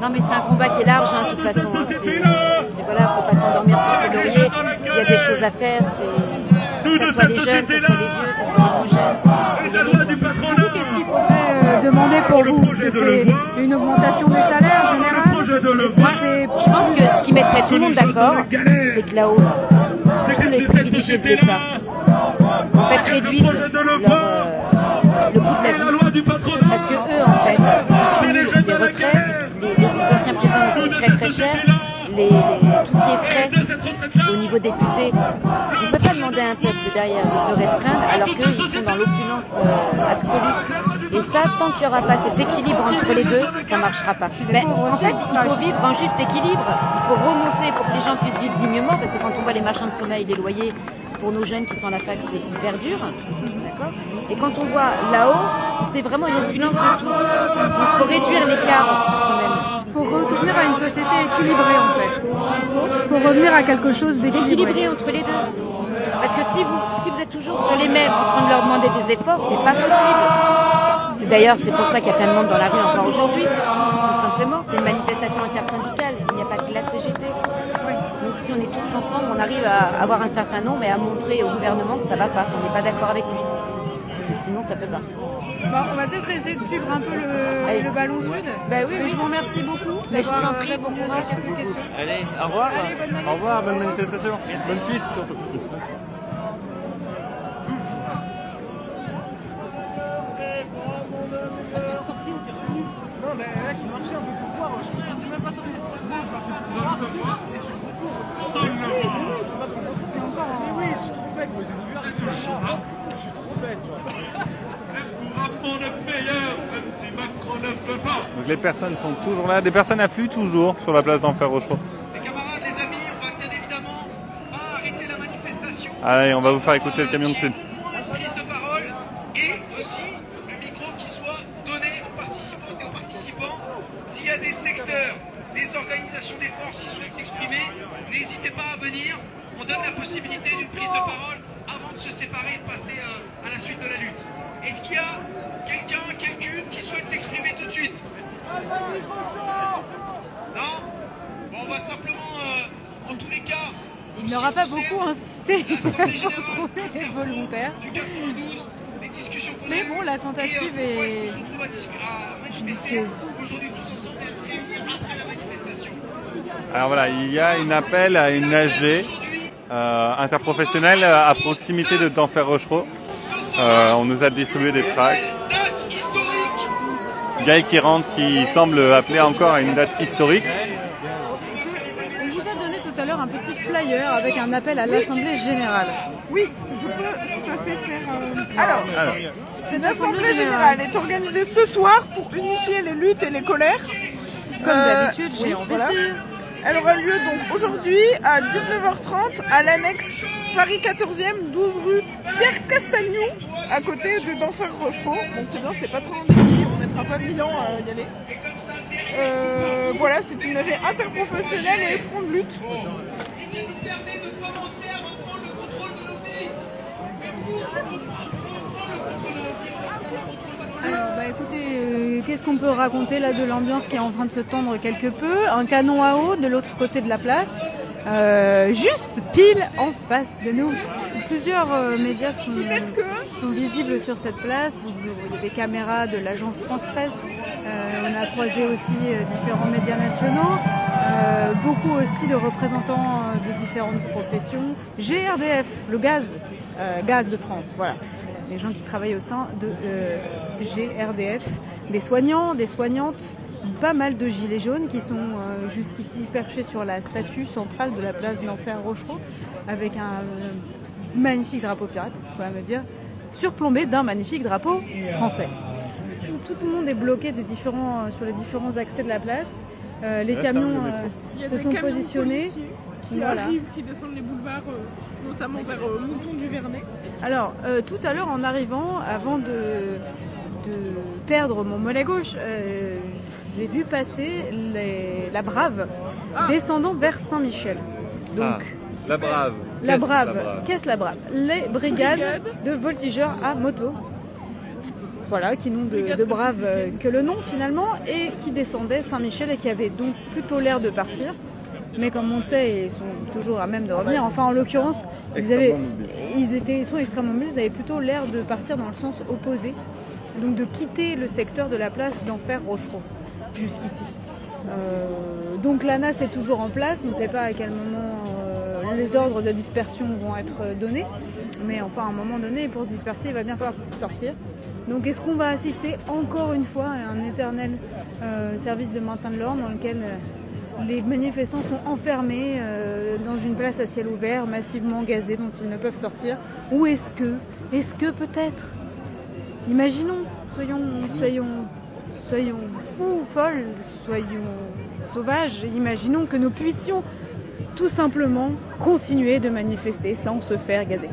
Non mais c'est un combat qui est large hein, de toute façon. hein. C'est, c'est- voilà, faut pas s'endormir sur ses lauriers. Il y a des choses à faire. C'est, que ce soit les jeunes, que ce soit les vieux, que ce soit les moins jeunes. Qu'est-ce qu'il faudrait euh, demander pour vous Parce que c'est une augmentation des salaires générale Est-ce que c'est... Je pense que ce qui mettrait tout le monde d'accord, c'est que là-haut, tous les privilégiés de l'État, en fait, réduisent leur, euh, le coût de la vie. Parce que eux, en fait, les retraites, les, les anciens présidents très très cher, les, les- tout ce qui est frais au niveau député. On ne peut pas demander à un peuple derrière de se restreindre alors qu'eux, ils sont dans l'opulence euh, absolue. Et ça, tant qu'il n'y aura pas cet équilibre entre les deux, ça ne marchera pas. Mais en fait, il faut vivre en juste équilibre. Il faut remonter pour que les gens puissent vivre dignement, parce que quand on voit les marchands de sommeil, les loyers, pour nos jeunes qui sont à la fac, c'est hyper dur. Et quand on voit là-haut, c'est vraiment une opulence de tout. Donc il faut réduire l'écart quand même. Il faut retourner à une société équilibrée en fait. Il faut revenir à quelque chose d'équilibré. D'équilibrer entre les deux. Parce que si vous, si vous êtes toujours sur les mêmes en train de leur demander des efforts, c'est pas possible. C'est d'ailleurs, c'est pour ça qu'il y a plein de monde dans la rue encore aujourd'hui, tout simplement. C'est une manifestation intersyndicale, il n'y a pas que la CGT. Donc si on est tous ensemble, on arrive à avoir un certain nombre et à montrer au gouvernement que ça va pas, qu'on n'est pas d'accord avec lui. Mais sinon, ça peut pas. Bon, on va peut-être essayer de suivre un peu le, le ballon sud. Bah oui, Mais oui. je vous remercie beaucoup. Mais je vous en prie, bon courage. Allez, au revoir. Allez, bonne. Au revoir, bonne manifestation. Bonne suite surtout. Non, mais là, qui marchait un peu pour voir, je me sentais même pas sorti. Moi, je marchais pour voir, et je suis trop court. C'est pour encore. Mais oui, je suis trop bête, moi, je les ai vus arriver sur le champ. Je suis trop. Donc les personnes sont toujours là. Des personnes affluent toujours sur la place d'Enfer Rochereau. Les camarades, les amis, on va bien évidemment pas arrêter la manifestation. Allez, on va vous faire écouter le camion de sud. Prise de parole et aussi le une prise de parole avant de se séparer et de passer euh, à la suite de la lutte. Est-ce qu'il y a quelqu'un, quelqu'une qui souhaite s'exprimer tout de suite Non Bon, on va simplement, euh, en tous les cas, Il n'aura pas beaucoup insisté pour trouver les volontaires. du 92, les discussions qu'on a Mais eues, bon, la et, tentative euh, pourquoi est-ce est qu'on se retrouve à discuter- à manifester judicieuse. Aujourd'hui, tous ensemble, et à se réunir après la manifestation. Alors voilà, il y a un appel à une AG euh, interprofessionnelle à proximité de d'Enfer Rochereau. Euh, on nous a distribué des tracts. Gaël qui rentre, qui semble appeler encore à une date historique. On vous a donné tout à l'heure un petit flyer avec un appel à l'Assemblée Générale. Oui, je peux tout à fait faire. euh, Alors, Alors, Cette l'Assemblée générale est organisée ce soir pour unifier les luttes et les colères. Comme Euh, d'habitude, j'ai oui, envie voilà. Elle aura lieu donc aujourd'hui à 19h30 à l'annexe Paris 14e, 12 rue Pierre Castagnou, à côté de d'Enfer Rochereau. Bon, c'est bien, c'est pas trop loin d'ici, on mettra pas mille ans à y aller. Euh, voilà, c'est une AG interprofessionnelle et front de lutte. permet de commencer à reprendre le contrôle de nos vies. Alors, bah écoutez, euh, qu'est-ce qu'on peut raconter là de l'ambiance qui est en train de se tendre quelque peu? Un canon à eau de l'autre côté de la place, euh, juste pile en face de nous. Plusieurs euh, médias sont, que sont visibles sur cette place. Vous vous voyez des caméras de l'agence France Presse. Euh, on a croisé aussi euh, différents médias nationaux. Euh, beaucoup aussi de représentants de différentes professions. GRDF, le gaz, euh, gaz de France, voilà. Les gens qui travaillent au sein de euh, GRDF, des soignants, des soignantes, pas mal de gilets jaunes qui sont euh, jusqu'ici perchés sur la statue centrale de la place d'Enfer Rochereau avec un euh, magnifique drapeau pirate, faut me dire, surplombé d'un magnifique drapeau français. Tout le monde est bloqué des différents, euh, sur les différents accès de la place. Euh, les camions euh, se sont camions positionnés. policiers qui Voilà. arrivent, qui descendent les boulevards, euh, notamment vers euh, Mouton du Vernet. Alors, euh, tout à l'heure, en arrivant, avant de, de perdre mon mollet gauche, euh, j'ai vu passer les- la Brave Ah. descendant vers Saint-Michel. Donc, Ah, la brave. la, Qu'est-ce, brave, qu'est-ce la Brave? Les brigades Brigade. de voltigeurs à moto. Voilà, qui n'ont de, de brave que le nom finalement, et qui descendaient Saint-Michel et qui avaient donc plutôt l'air de partir. Mais comme on le sait, ils sont toujours à même de revenir. Enfin, en l'occurrence, ils, avaient, ils étaient soit extrêmement mobiles, ils avaient plutôt l'air de partir dans le sens opposé. Donc de quitter le secteur de la place d'Enfer Rochereau, jusqu'ici. Euh, donc l'ANA est toujours en place, on ne sait pas à quel moment euh, les ordres de dispersion vont être donnés. Mais enfin, à un moment donné, pour se disperser, il va bien falloir sortir. Donc est-ce qu'on va assister encore une fois à un éternel euh, service de maintien de l'ordre dans lequel les manifestants sont enfermés euh, dans une place à ciel ouvert, massivement gazée, dont ils ne peuvent sortir Ou est-ce que, est-ce que peut-être, imaginons, soyons, soyons, soyons fous, folles, soyons sauvages, imaginons que nous puissions tout simplement continuer de manifester sans se faire gazer.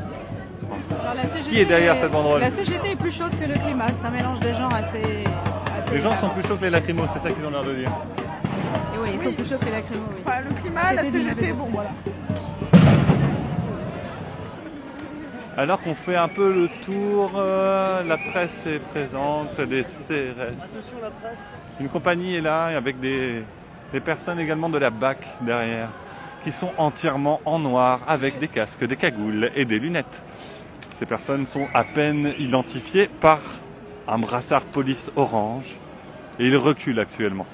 Alors, la CGT Qui est derrière cette banderole La CGT est plus chaude que le climat, c'est un mélange de genres assez. assez Les gens sont plus chauds que les lacrymos, c'est ça qu'ils ont l'air de dire. Et oui, ils sont plus chauds que les lacrymos, oui. Enfin, le climat, la CGT, bon voilà. Alors qu'on fait un peu le tour, euh, la presse est présente, des CRS. Une compagnie est là avec des, des personnes également de la BAC derrière, qui sont entièrement en noir avec des casques, des cagoules et des lunettes. Ces personnes sont à peine identifiées par un brassard police orange et ils reculent actuellement.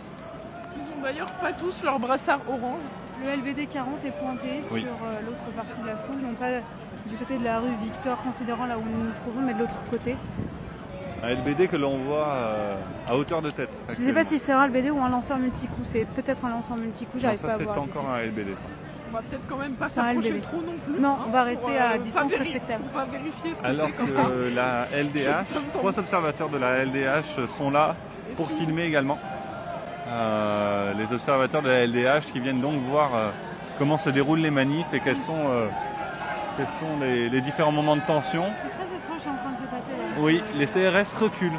D'ailleurs pas tous leur brassard orange. Le LBD 40 est pointé Oui. sur euh, l'autre partie de la foule, non pas du côté de la rue Victor, considérant là où nous nous trouvons, mais de l'autre côté. Un LBD que l'on voit euh, à hauteur de tête. Je ne sais pas si c'est un LBD ou un lanceur multicou. C'est peut-être un lanceur multicou, j'arrive pas à c'est voir. encore d'ici. un LBD ça. On va peut-être quand même pas C'est un s'approcher LBD. trop non plus. Non, hein, on va rester pour, à euh, distance respectable. Pour pas vérifier ce que Alors c'est même. que la LDH, trois observateurs de la LDH sont là pour filmer également. Euh, les observateurs de la LDH qui viennent donc voir euh, comment se déroulent les manifs et quels sont, euh, quels sont les, les différents moments de tension. C'est très étrange en train de se passer là. Oui, les CRS reculent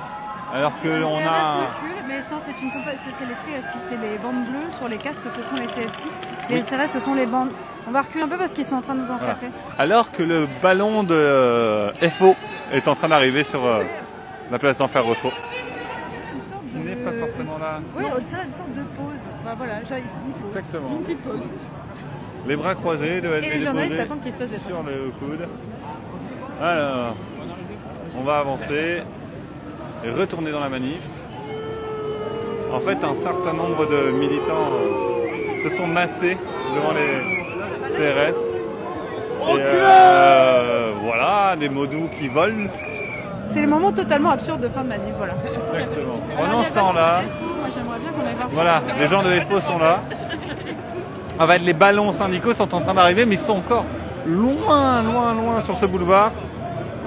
Alors que Le on CRS a. recule, mais c'est une c'est les CSI, c'est les bandes bleues sur les casques, ce sont les CSI. Les Oui. CRS, ce sont les bandes. On va reculer un peu parce qu'ils sont en train de nous encercler. Alors que le ballon de FO est en train d'arriver sur la place d'Enfer. Il n'est pas forcément là. Oui, on dirait une sorte de pause. Bah voilà, j'ai une pause. Exactement. Une petite pause. Les bras croisés, le Et les journalistes attendent qu'il se passe des trucs. sur le coude. Alors, on va avancer et retourner dans la manif. En fait, un certain nombre de militants euh, se sont massés devant les CRS. Et euh, voilà, des mots doux qui volent. C'est le moment totalement absurde de fin de manif, voilà. Exactement. Y ce temps-là, Moi j'aimerais bien qu'on aille voir. Voilà, les gens de FO sont là. En fait, les ballons syndicaux sont en train d'arriver, mais ils sont encore loin, loin, loin sur ce boulevard.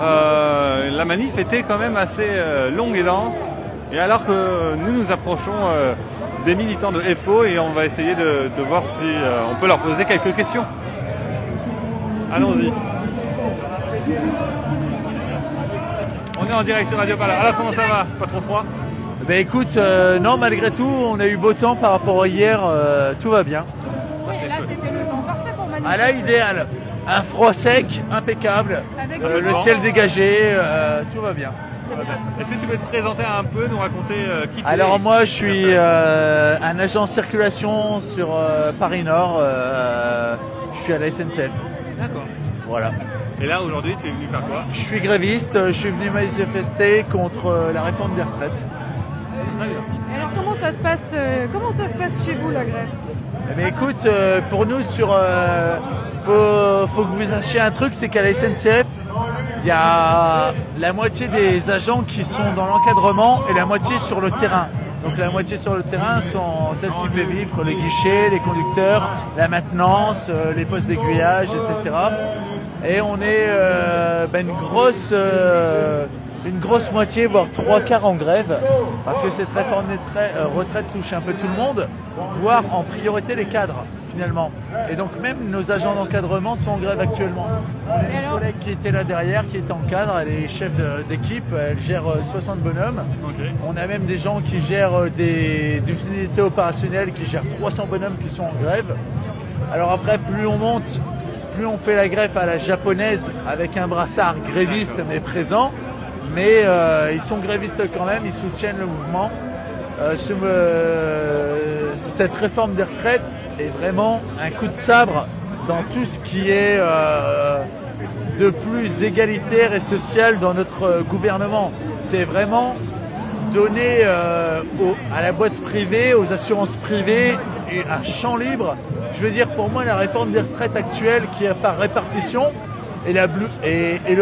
Euh, la manif était quand même assez euh, longue et dense. Et alors que nous nous approchons euh, des militants de FO et on va essayer de, de voir si on peut leur poser quelques questions. Allons-y. On est en direction Radio Pala. Alors comment ça va? Pas trop froid? Ben écoute, euh, non, malgré tout, on a eu beau temps par rapport à hier, euh, tout va bien. Oui, là c'était le temps parfait pour manifester. À là, idéal. Un froid sec, impeccable, Avec euh, le vent. ciel dégagé, euh, tout va bien. Est-ce que tu peux te présenter un peu, nous raconter euh, qui tu es? Alors moi, je suis euh, un agent circulation sur euh, Paris Nord. euh, je suis à la SNCF. D'accord. Voilà. Et là, aujourd'hui, tu es venu faire quoi Je suis gréviste, euh, je suis venu manifester contre euh, la réforme des retraites. Très bien. Et alors comment ça se passe euh, Comment ça se passe chez vous la grève? Eh bien, écoute, euh, pour nous, sur, euh, faut, faut que vous sachiez un truc, c'est qu'à la SNCF, il y a la moitié des agents qui sont dans l'encadrement et la moitié sur le terrain. Donc la moitié sur le terrain sont celles qui fait vivre les guichets, les conducteurs, la maintenance, euh, les postes d'aiguillage, etc. Et on est euh, ben, une grosse euh, une grosse moitié, voire trois quarts en grève, parce que cette réforme des euh, retraites touche un peu tout le monde, voire en priorité les cadres, finalement. Et donc même nos agents d'encadrement sont en grève actuellement. On a une collègue qui était là derrière, qui est en cadre, elle est chef d'équipe, elle gère euh, 60 bonhommes. On a même des gens qui gèrent euh, des, des unités opérationnelles, qui gèrent 300 bonhommes qui sont en grève. Alors après, plus on monte, plus on fait la greffe à la japonaise avec un brassard gréviste mais présent. Mais euh, ils sont grévistes quand même, ils soutiennent le mouvement. Euh, me- cette réforme des retraites est vraiment un coup de sabre dans tout ce qui est euh, de plus égalitaire et social dans notre euh, gouvernement. C'est vraiment donner euh, à la boîte privée, aux assurances privées, et un champ libre. Je veux dire, pour moi, la réforme des retraites actuelle qui est par répartition est la,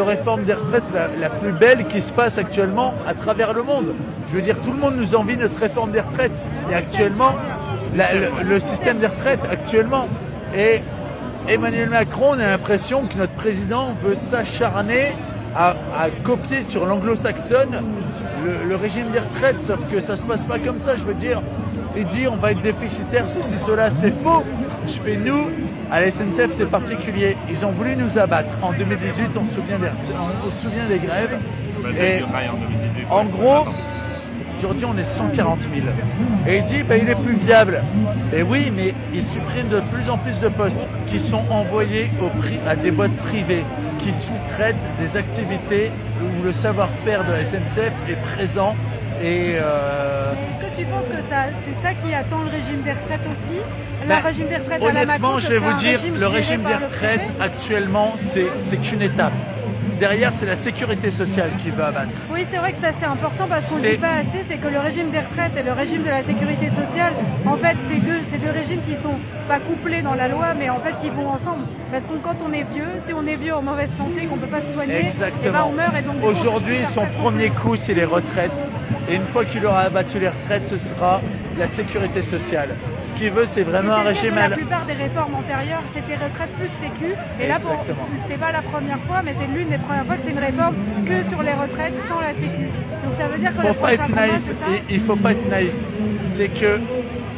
réforme des retraites la, plus belle qui se passe actuellement à travers le monde. Je veux dire, tout le monde nous envie notre réforme des retraites. Et actuellement, le système des retraites actuellement. Et Emmanuel Macron, on a l'impression que notre président veut s'acharner à, à copier sur l'anglo-saxonne le, le régime des retraites, sauf que ça se passe pas comme ça. Je veux dire, il dit on va être déficitaire, ceci, cela, c'est faux. Je fais nous, à la SNCF, c'est particulier. Ils ont voulu nous abattre. En 2018, on se souvient des, on se souvient des grèves. Et en 2018, en ouais, gros, aujourd'hui on est 140 000. Et il dit bah, il est plus viable. Et oui, mais il supprime de plus en plus de postes qui sont envoyés au prix à des boîtes privées qui sous-traitent des activités où le savoir-faire de la SNCF est présent. Et euh, Est-ce que tu penses que ça, c'est ça qui attend le régime des retraites aussi? Le Bah, régime des retraites à la Honnêtement, Macron, je vais vous dire, régime le régime des retraites actuellement, c'est qu'une étape. Derrière, c'est la sécurité sociale qui va abattre. Oui, c'est vrai que ça c'est important parce qu'on ne C'est- dit pas assez, c'est que le régime des retraites et le régime de la sécurité sociale, en fait, c'est deux, c'est deux régimes qui sont pas couplés dans la loi, mais en fait qui vont ensemble. Parce que quand on est vieux, si on est vieux en mauvaise santé, qu'on peut pas se soigner, eh ben, on meurt et donc Aujourd'hui, son premier coup, c'est les retraites. Et une fois qu'il aura abattu les retraites, ce sera la sécurité sociale. Ce qu'il veut, c'est vraiment un régime La la- plupart des réformes antérieures, c'était retraite plus sécu. Et là, pour- c'est pas la première fois, mais c'est l'une des premières fois que c'est une réforme que sur les retraites sans la sécu. Donc ça veut dire que faut le pas être combat, naïf. ça Il, il faut pas être naïf. C'est que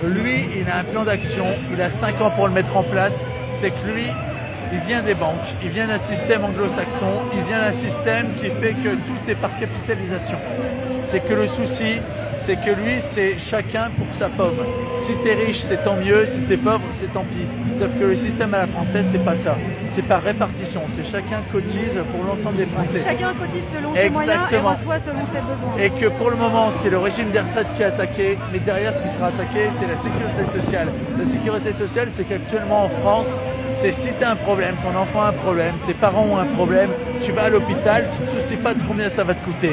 lui, il a un plan d'action. Il a 5 ans pour le mettre en place. C'est que lui, il vient des banques, il vient d'un système anglo-saxon, il vient d'un système qui fait que tout est par capitalisation. C'est que le souci, c'est que lui, c'est chacun pour sa pomme. Si t'es riche, c'est tant mieux, si t'es pauvre, c'est tant pis. Sauf que le système à la française, c'est pas ça. C'est par répartition, c'est chacun cotise pour l'ensemble des Français. Chacun cotise selon ses moyens et reçoit selon ses besoins. Et que pour le moment, c'est le régime des retraites qui est attaqué, mais derrière, ce qui sera attaqué, c'est la sécurité sociale. La sécurité sociale, c'est qu'actuellement en France, c'est si tu as un problème, ton enfant a un problème, tes parents ont un problème, tu vas à l'hôpital, tu ne te soucies pas de combien ça va te coûter.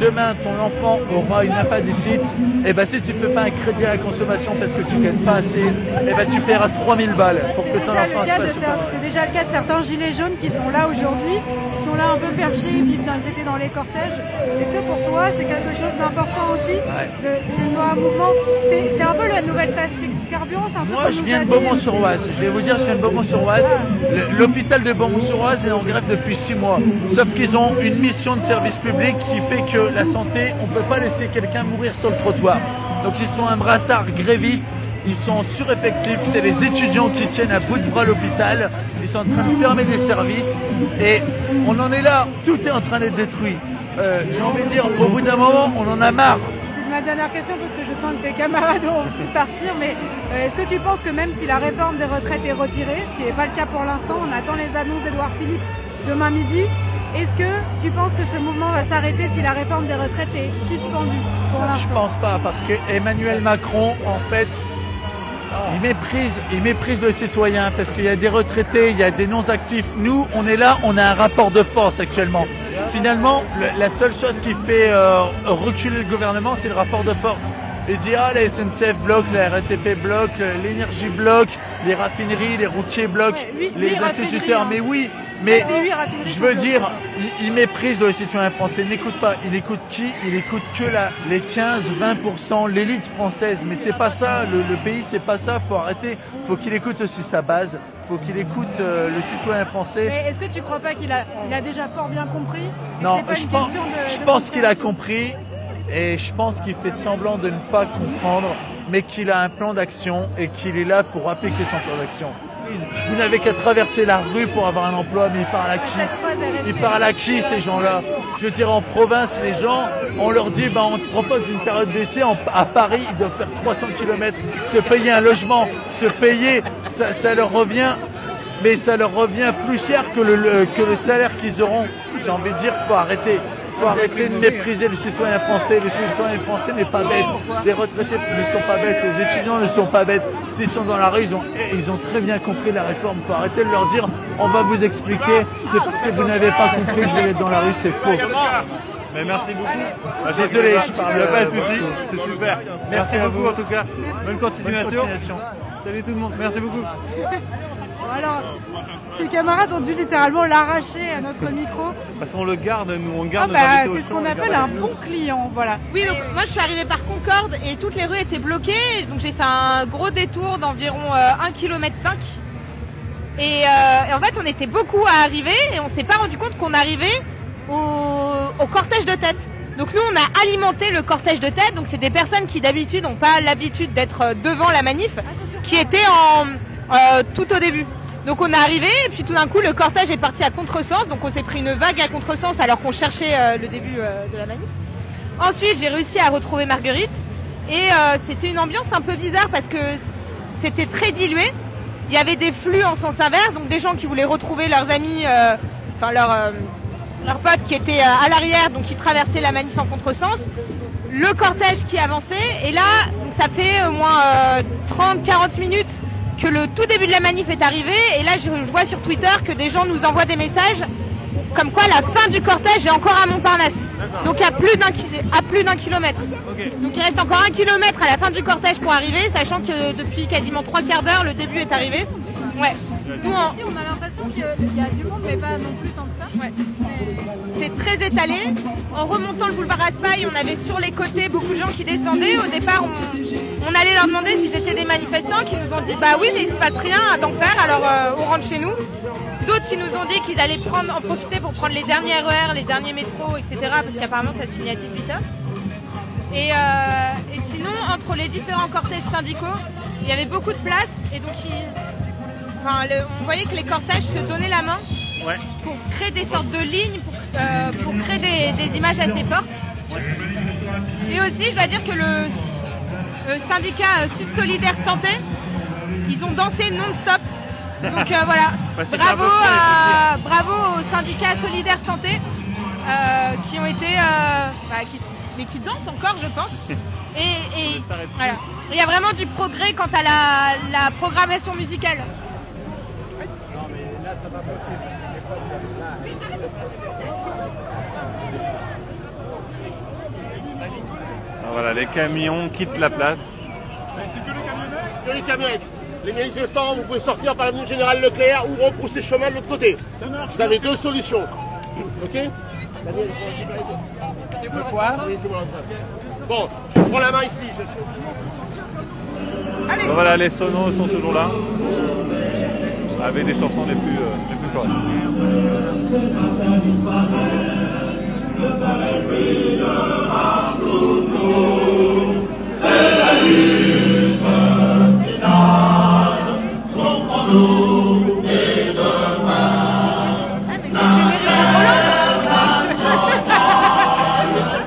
Demain, ton enfant aura une appendicite, et ben si tu fais pas un crédit à la consommation parce que tu gagnes pas assez, et ben tu paieras 3000 balles pour que ton enfant se fasse C'est déjà le cas de certains gilets jaunes qui sont là aujourd'hui, qui sont là un peu perchés, puis ils étaient dans les cortèges. Est-ce que pour toi, c'est quelque chose d'important aussi de, que ce soit un mouvement? C'est un peu la nouvelle tactique carburant, c'est un peu Moi, je viens de Beaumont-sur-Oise. Je vais vous dire, je viens de Beaumont-sur-Oise. L'hôpital de Beaumont-sur-Oise est en grève depuis six mois. Sauf qu'ils ont une mission de service public qui fait que la santé, on peut pas laisser quelqu'un mourir sur le trottoir. Donc ils sont un brassard gréviste. Ils sont sureffectifs, c'est les étudiants qui tiennent à bout de bras l'hôpital. Ils sont en train de fermer des services et on en est là. Tout est en train d'être détruit. Euh, J'ai envie de dire, au bout d'un moment, on en a marre. C'est ma dernière question parce que je sens que tes camarades ont de partir, mais euh, est-ce que tu penses que même si la réforme des retraites est retirée, ce qui n'est pas le cas pour l'instant, on attend les annonces d'Edouard Philippe demain midi, est-ce que tu penses que ce mouvement va s'arrêter si la réforme des retraites est suspendue pour Je l'instant pense pas, parce que Emmanuel Macron, en fait, il méprise, il méprise le citoyen, parce qu'il y a des retraités, il y a des non-actifs. Nous, on est là, on a un rapport de force actuellement. Finalement, le- la seule chose qui fait euh, reculer le gouvernement, c'est le rapport de force. Il dit, ah, la SNCF bloque, la RATP bloque, euh, l'énergie bloque, les raffineries, les routiers bloquent, les instituteurs. raffineries, Mais oui, mais je veux dire, il, il méprise le citoyen français. Il n'écoute pas. Il écoute qui? Il écoute que la, les 15-20%, l'élite française. Mais c'est pas ça. Le, le pays, c'est pas ça. Faut arrêter. Faut qu'il écoute aussi sa base. Faut qu'il écoute euh, le citoyen français. Mais est-ce que tu crois pas qu'il a, il a déjà fort bien compris? Non, pas je une pense, de- je de pense qu'il a compris et je pense qu'il fait semblant de ne pas comprendre, mais qu'il a un plan d'action et qu'il est là pour appliquer son plan d'action. Vous n'avez qu'à traverser la rue pour avoir un emploi, mais il parle à qui Ils parlent à qui ces gens-là Je veux dire, en province, les gens, on leur dit, bah, on te propose une période d'essai. À Paris, ils doivent faire 300 km, se payer un logement, se payer, ça, ça leur revient, mais ça leur revient plus cher que le, le- que le salaire qu'ils auront. J'ai envie de dire, faut arrêter. Faut arrêter de mépriser le citoyen français. Le citoyen français n'est pas bête. Les retraités ne sont pas bêtes. Les étudiants ne sont pas bêtes. S'ils sont dans la rue, ils ont, ils ont très bien compris la réforme. faut arrêter de leur dire, on va vous expliquer. C'est parce que vous n'avez pas compris que vous êtes dans la rue, c'est faux. Mais merci beaucoup. Je Désolé, je parle, Il n'y a pas de euh, souci, c'est super. Merci beaucoup vous. en tout cas. Bonne continuation. Bonne continuation. Salut tout le monde. Merci beaucoup. Alors, ses camarades ont dû littéralement l'arracher à notre micro. Parce qu'on le garde, nous, on Ah garde nos bah, c'est ce qu'on appelle un bon client, voilà. Oui, donc moi je suis arrivée par Concorde et toutes les rues étaient bloquées. Donc j'ai fait un gros détour d'environ euh, 1 km 5. Et, euh, et en fait, on était beaucoup à arriver et on s'est pas rendu compte qu'on arrivait au, au cortège de tête. Donc nous, on a alimenté le cortège de tête. Donc c'est des personnes qui d'habitude n'ont pas l'habitude d'être euh, devant la manif, qui étaient en euh, tout au début. Donc on est arrivé et puis tout d'un coup le cortège est parti à contresens. Donc on s'est pris une vague à contresens alors qu'on cherchait euh, le début euh, de la manif. Ensuite, j'ai réussi à retrouver Marguerite. Et c'était une ambiance un peu bizarre parce que c'était très dilué. Il y avait des flux en sens inverse, donc des gens qui voulaient retrouver leurs amis, enfin leurs, potes qui étaient à l'arrière, donc qui traversaient la manif en contresens. Le cortège qui avançait. Et là, donc ça fait au moins 30-40 minutes que le tout début de la manif est arrivé. Et là, je, je vois sur Twitter que des gens nous envoient des messages comme quoi la fin du cortège est encore à Montparnasse. Donc à plus d'un ki- à plus d'un kilomètre. Donc il reste encore un kilomètre à la fin du cortège pour arriver, sachant que depuis quasiment trois quarts d'heure, le début est arrivé. Ouais. Ici, on a l'impression qu'il y a du monde, mais pas non plus tant que ça. c'est très étalé. En remontant le boulevard Raspail, on avait sur les côtés beaucoup de gens qui descendaient. Au départ, on, on allait leur demander si c'était des manifestants qui nous ont dit bah oui, mais il se passe rien à t'en faire, alors euh, on rentre chez nous. D'autres qui nous ont dit qu'ils allaient prendre, en profiter pour prendre les derniers RER, les derniers métros, etc. Parce qu'apparemment ça se finit à 18h. Et, euh, et sinon, entre les différents cortèges syndicaux, il y avait beaucoup de place et donc ils, enfin, le- on voyait que les cortèges se donnaient la main Ouais. pour créer des sortes de lignes, pour, euh, pour créer des, des images assez fortes. Et aussi, je dois dire que le, le syndicat euh, Sud Solidaire Santé, ils ont dansé non-stop. Donc euh, voilà, Bah, bravo, à- au syndicat Solidaire Santé euh, qui ont été, bah, qui, mais qui dansent encore, je pense. Et, et voilà. il y a vraiment du progrès quant à la, la programmation musicale. Alors voilà, les camions quittent la place. Que les camionnettes. Les manifestants, vous pouvez sortir par l'avenue Général Leclerc ou repousser le chemin de l'autre côté. Vous avez deux solutions. Ok? C'est Oui, c'est moi. Bon, je prends la main ici. Je suis... Voilà, les sonos sont toujours là. Avec des chansons les plus, euh, les plus.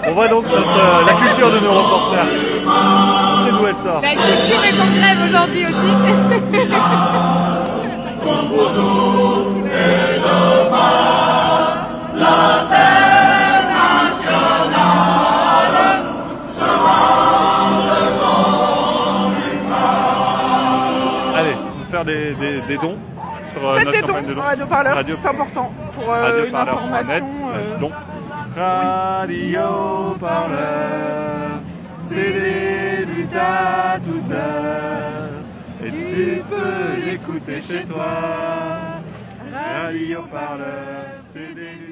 On voit donc euh, la culture de nos reporters. C'est d'où elle sort. La culture est en grève aujourd'hui aussi. des, des- des dons sur euh, Faites notre des dons campagne de dons. au Radio Parleur, Radio- c'est important pour euh, une information. euh, don. Radio Parleur, c'est des luttes à toute heure. Et tu peux l'écouter chez toi. Radio Parleur, c'est des